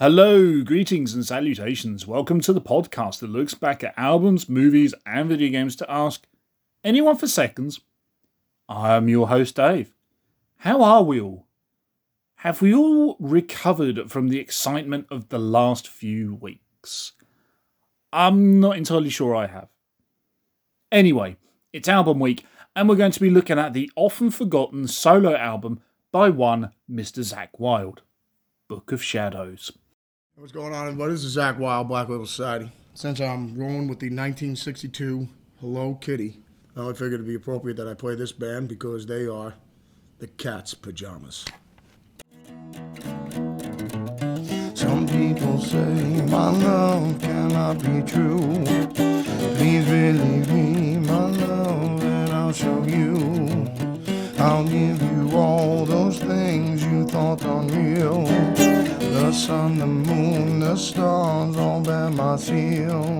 Hello, greetings and salutations. Welcome to the podcast that looks back at albums, movies, and video games to ask anyone for seconds. I am your host, Dave. How are we all? Have we all recovered from the excitement of the last few weeks? I'm not entirely sure I have. Anyway, it's album week, and we're going to be looking at the often forgotten solo album by one Mr. Zakk Wylde Book of Shadows. What's going on, everybody? This is Zakk Wylde, Black Label Society. Since I'm rolling with the 1962 Hello Kitty, I figured it'd be appropriate that I play this band because they are the Cat's Pajamas. Some people say my love cannot be true. Please believe me, my love, and I'll show you. I'll give you all those things you thought unreal. The sun, the moon, the stars all bear my seal.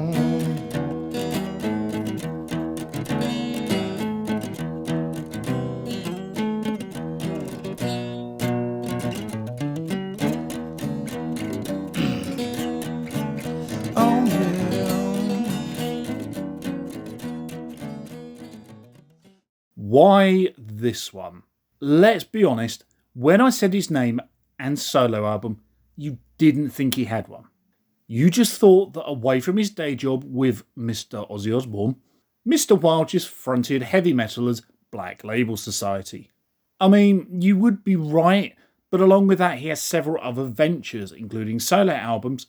Oh yeah. Why this one? Let's be honest, when I said his name and solo album, you didn't think he had one. You just thought that away from his day job with Mr. Ozzy Osbourne, Mr. Wylde just fronted heavy metal as Black Label Society. I mean, you would be right, but along with that, he has several other ventures, including solo albums,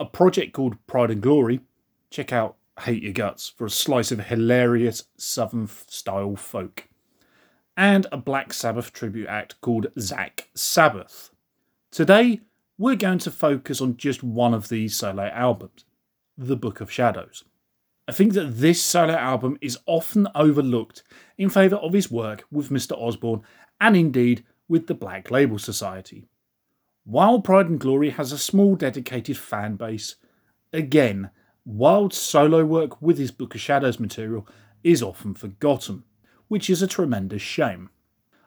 a project called Pride and Glory. Check out Hate Your Guts for a slice of hilarious Southern style folk. And a Black Sabbath tribute act called Zakk Sabbath. Today, we're going to focus on just one of these solo albums, The Book of Shadows. I think that this solo album is often overlooked in favour of his work with Mr. Osbourne and indeed with the Black Label Society. While Pride and Glory has a small dedicated fan base, again, Wylde's solo work with his Book of Shadows material is often forgotten, which is a tremendous shame.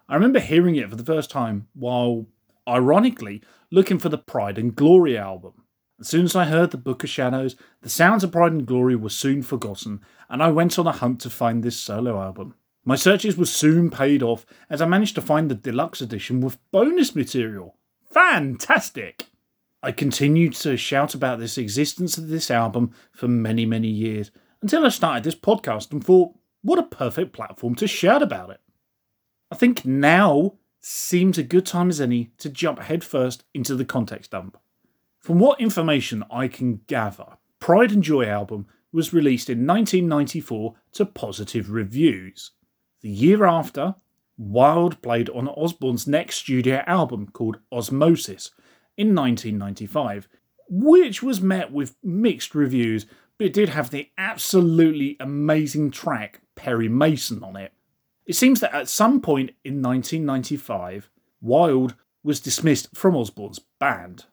I remember hearing it for the first time while, ironically, looking for the Pride and Glory album. As soon as I heard the Book of Shadows, the sounds of Pride and Glory were soon forgotten, and I went on a hunt to find this solo album. My searches were soon paid off as I managed to find the deluxe edition with bonus material. Fantastic! I continued to shout about this existence of this album for many, many years until I started this podcast and thought, what a perfect platform to shout about it. I think now seems a good time as any to jump headfirst into the context dump. From what information I can gather, Pride and Joy album was released in 1994 to positive reviews. The year after, Wylde played on Osbourne's next studio album called Ozzmosis in 1995, which was met with mixed reviews, but did have the absolutely amazing track Perry Mason on it. It seems that at some point in 1995, Wylde was dismissed from Osbourne's band.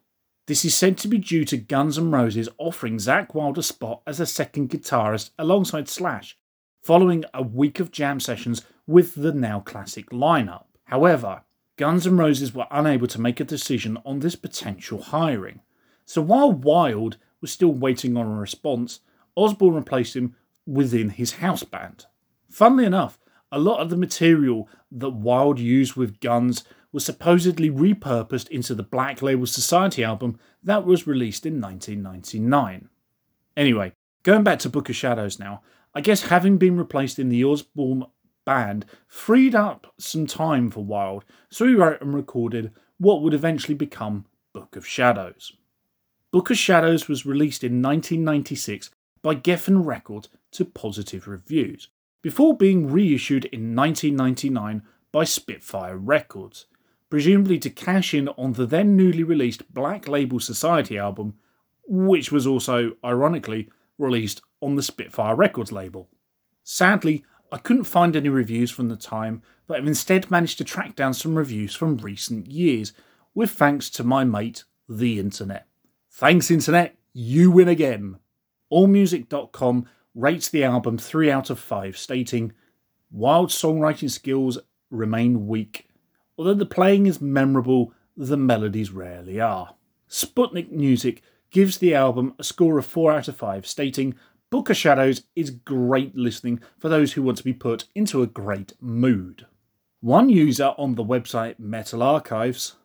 This is said to be due to Guns N' Roses offering Zakk Wylde a spot as a second guitarist alongside Slash, following a week of jam sessions with the now classic lineup. However, Guns N' Roses were unable to make a decision on this potential hiring. So while Wylde was still waiting on a response, Osbourne replaced him within his house band. Funnily enough, a lot of the material that Wylde used with Guns was supposedly repurposed into the Black Label Society album that was released in 1999. Anyway, going back to Book of Shadows now, I guess having been replaced in the Osbourne band freed up some time for Wylde, so he wrote and recorded what would eventually become Book of Shadows. Book of Shadows was released in 1996 by Geffen Records to positive reviews, before being reissued in 1999 by Spitfire Records, presumably to cash in on the then newly released Black Label Society album, which was also, ironically, released on the Spitfire Records label. Sadly, I couldn't find any reviews from the time, but have instead managed to track down some reviews from recent years, with thanks to my mate, the Internet. Thanks, Internet, you win again. AllMusic.com rates the album 3 out of 5, stating, Wylde's songwriting skills remain weak. Although the playing is memorable, the melodies rarely are. Sputnik Music gives the album a score of 4 out of 5, stating, Book of Shadows is great listening for those who want to be put into a great mood. One user on the website Metal Archives,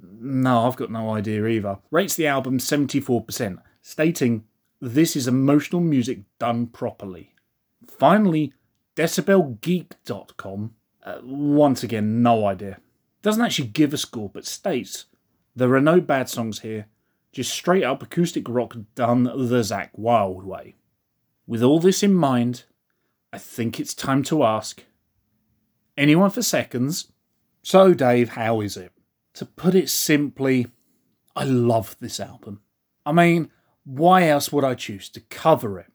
no, I've got no idea either, rates the album 74%, stating, This is emotional music done properly. Finally, DecibelGeek.com, uh, once again, no idea. Doesn't actually give a score, but states, There are no bad songs here, just straight up acoustic rock done the Zakk Wylde way. With all this in mind, I think it's time to ask anyone for seconds? So, Dave, how is it? To put it simply, I love this album. I mean, why else would I choose to cover it?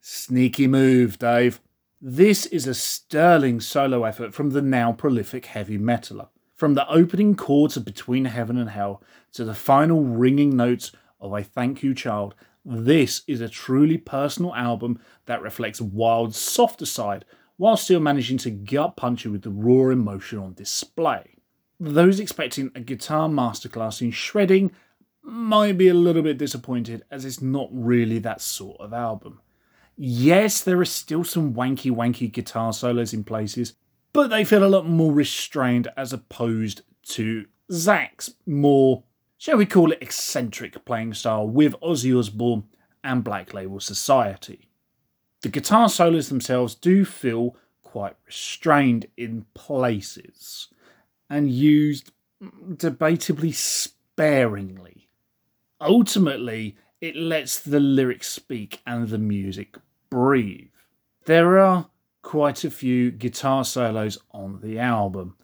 Sneaky move, Dave. This is a sterling solo effort from the now prolific heavy metaler. From the opening chords of Between Heaven and Hell to the final ringing notes of I Thank You Child, this is a truly personal album that reflects Wylde's softer side while still managing to gut punch you with the raw emotion on display. Those expecting a guitar masterclass in shredding might be a little bit disappointed as it's not really that sort of album. Yes, there are still some wanky wanky guitar solos in places, but they feel a lot more restrained as opposed to Zakk's more, shall we call it, eccentric playing style with Ozzy Osbourne and Black Label Society. The guitar solos themselves do feel quite restrained in places and used debatably sparingly. Ultimately, it lets the lyrics speak and the music breathe. There are quite a few guitar solos on the album.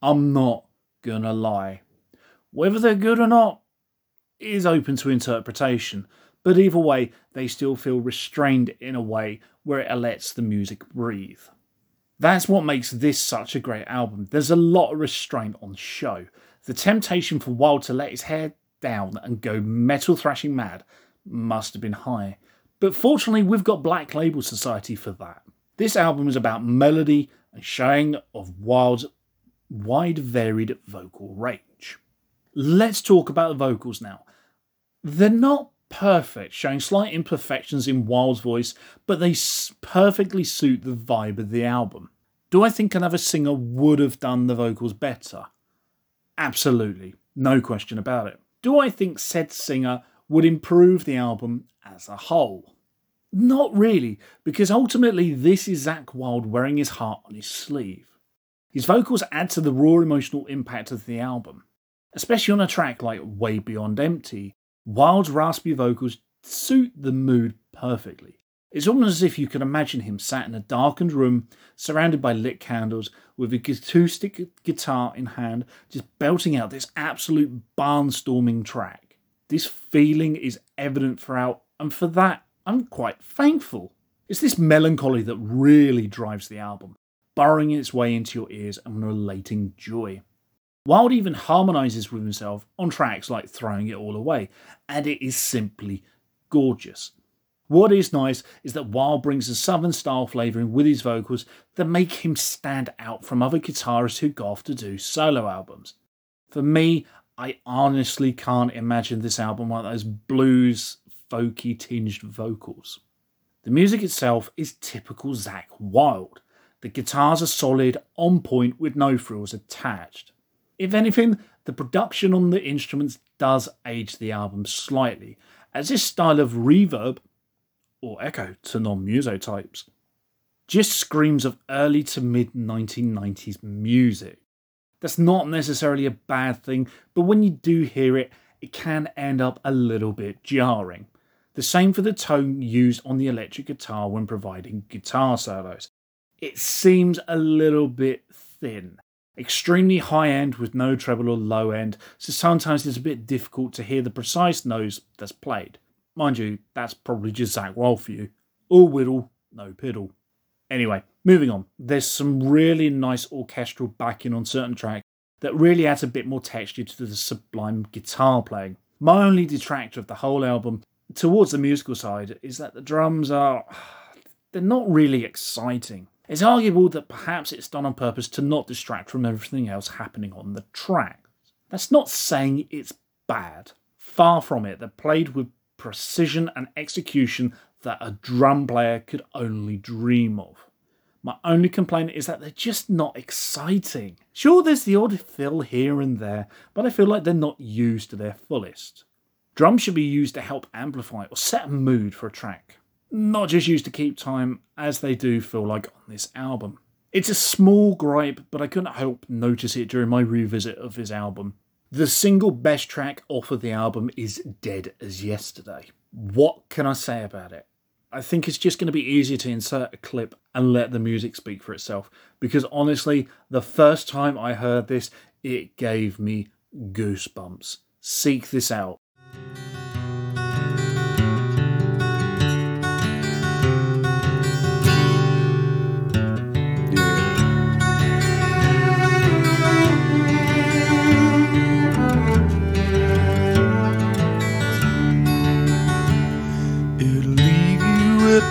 I'm not gonna lie. Whether they're good or not is open to interpretation, but either way, they still feel restrained in a way where it lets the music breathe. That's what makes this such a great album. There's a lot of restraint on show. The temptation for Wylde to let his hair down and go metal thrashing mad must have been high. But fortunately, we've got Black Label Society for that. This album is about melody and showing of Wylde's wide varied vocal range. Let's talk about the vocals now. They're not perfect, showing slight imperfections in Wylde's voice, but they perfectly suit the vibe of the album. Do I think another singer would have done the vocals better? Absolutely, no question about it. Do I think said singer would improve the album as a whole? Not really, because ultimately this is Zakk Wylde wearing his heart on his sleeve. His vocals add to the raw emotional impact of the album, especially on a track like Way Beyond Empty. Wylde's raspy vocals suit the mood perfectly. It's almost as if you can imagine him sat in a darkened room, surrounded by lit candles, with a acoustic guitar in hand, just belting out this absolute barnstorming track. This feeling is evident throughout, and for that, I'm quite thankful. It's this melancholy that really drives the album, burrowing its way into your ears and relating joy. Wylde even harmonises with himself on tracks like Throwing It All Away, and it is simply gorgeous. What is nice is that Wylde brings a southern style flavouring with his vocals that make him stand out from other guitarists who go off to do solo albums. For me, I honestly can't imagine this album without those blues, folky tinged vocals. The music itself is typical Zakk Wylde. The guitars are solid, on point, with no frills attached. If anything, the production on the instruments does age the album slightly, as this style of reverb or echo to non muso types. Just screams of early to mid 1990s music. That's not necessarily a bad thing, but when you do hear it, it can end up a little bit jarring. The same for the tone used on the electric guitar when providing guitar solos. It seems a little bit thin, extremely high end with no treble or low end, so sometimes it's a bit difficult to hear the precise notes that's played. Mind you, that's probably just Zakk Wylde for you. All whittle, no piddle. Anyway, moving on. There's some really nice orchestral backing on certain tracks that really adds a bit more texture to the sublime guitar playing. My only detractor of the whole album towards the musical side is that the drums are they're not really exciting. It's arguable that perhaps it's done on purpose to not distract from everything else happening on the track. That's not saying it's bad. Far from it, they're played with precision and execution that a drum player could only dream of. My only complaint is that they're just not exciting. Sure, there's the odd fill here and there, but I feel like they're not used to their fullest. Drums should be used to help amplify or set a mood for a track, not just used to keep time as they do feel like on this album. It's a small gripe, but I couldn't help notice it during my revisit of this album. The single best track off of the album is Dead as Yesterday. What can I say about it? I think it's just going to be easier to insert a clip and let the music speak for itself. Because honestly, the first time I heard this, it gave me goosebumps. Seek this out.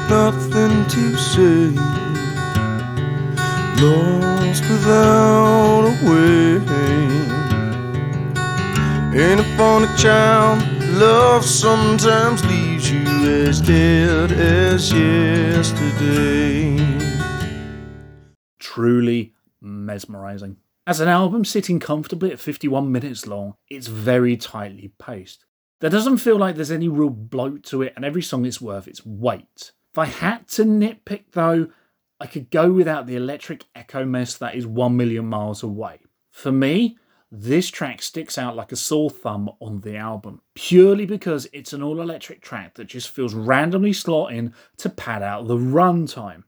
Nothing to say. Lost without a way. Ain't a funny child. Love sometimes leaves you as dead as yesterday. truly mesmerizing. As an album sitting comfortably at 51 minutes long, it's very tightly paced. There doesn't feel like there's any real bloat to it, and every song is worth its weight. If I had to nitpick though, I could go without the electric echo mess that is 1 million miles away. For me, this track sticks out like a sore thumb on the album, purely because it's an all electric track that just feels randomly slot in to pad out the runtime.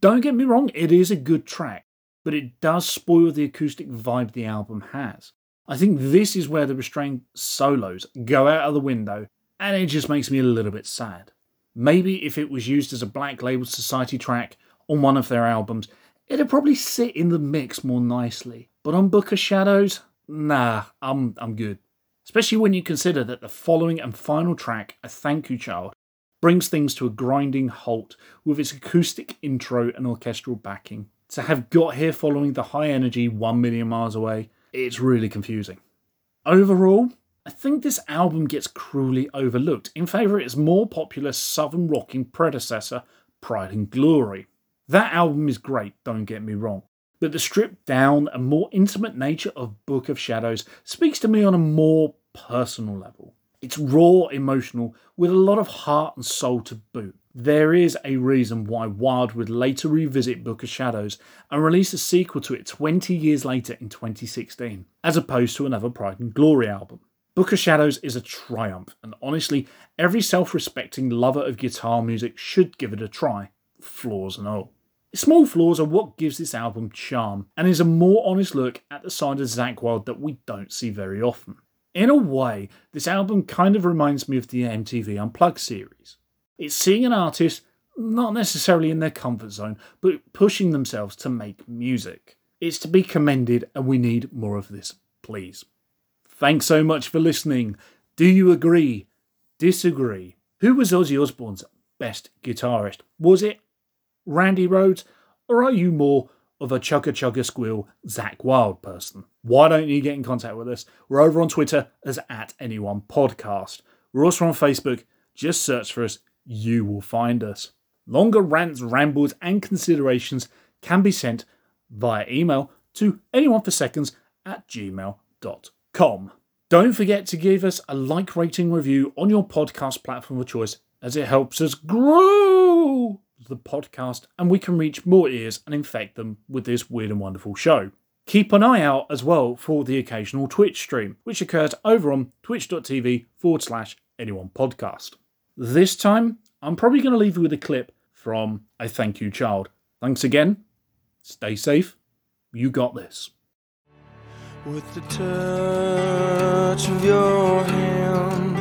Don't get me wrong, it is a good track, but it does spoil the acoustic vibe the album has. I think this is where the restrained solos go out of the window, and it just makes me a little bit sad. Maybe if it was used as a Black Label Society track on one of their albums, it'd probably sit in the mix more nicely. But on Book of Shadows, nah, I'm I'm good. Especially when you consider that the following and final track, A Thank You Child, brings things to a grinding halt with its acoustic intro and orchestral backing. To have got here following the high energy 1 million miles away, it's really confusing. Overall, I think this album gets cruelly overlooked in favour of its more popular southern rocking predecessor, Pride and Glory. That album is great, don't get me wrong, but the stripped down and more intimate nature of Book of Shadows speaks to me on a more personal level. It's raw, emotional, with a lot of heart and soul to boot. There is a reason why Wylde would later revisit Book of Shadows and release a sequel to it 20 years later in 2016, as opposed to another Pride and Glory album. Book of Shadows is a triumph, and honestly, every self respecting lover of guitar music should give it a try, flaws and all. Small flaws are what gives this album charm, and is a more honest look at the side of Zakk Wylde that we don't see very often. In a way, this album kind of reminds me of the MTV Unplugged series. It's seeing an artist not necessarily in their comfort zone, but pushing themselves to make music. It's to be commended, and we need more of this, please. Thanks so much for listening. Do you agree? Disagree? Who was Ozzy Osbourne's best guitarist? Was it Randy Rhoads, or are you more of a chugga chugga squeal Zakk Wylde person? Why don't you get in contact with us? We're over on Twitter as at anyone podcast. We're also on Facebook. Just search for us, you will find us. Longer rants, rambles, and considerations can be sent via email to anyoneforseconds at gmail.com. Don't forget to give us a like rating review on your podcast platform of choice as it helps us grow the podcast and we can reach more ears and infect them with this weird and wonderful show. Keep an eye out as well for the occasional Twitch stream, which occurs over on twitch.tv forward slash anyone podcast. This time, I'm probably going to leave you with a clip from I Thank You Child. Thanks again. Stay safe. You got this. With the touch of your hand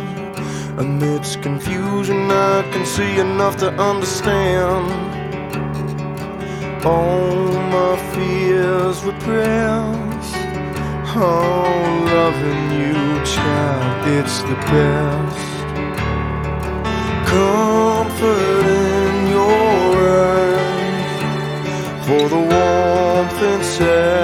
Amidst confusion I can see enough to understand. All my fears repressed Oh, loving you, child, it's the best. Comfort in your eyes For the warmth inside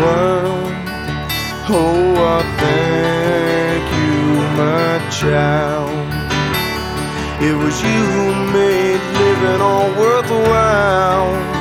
world. Oh, I thank you, my child. It was you who made living all worthwhile.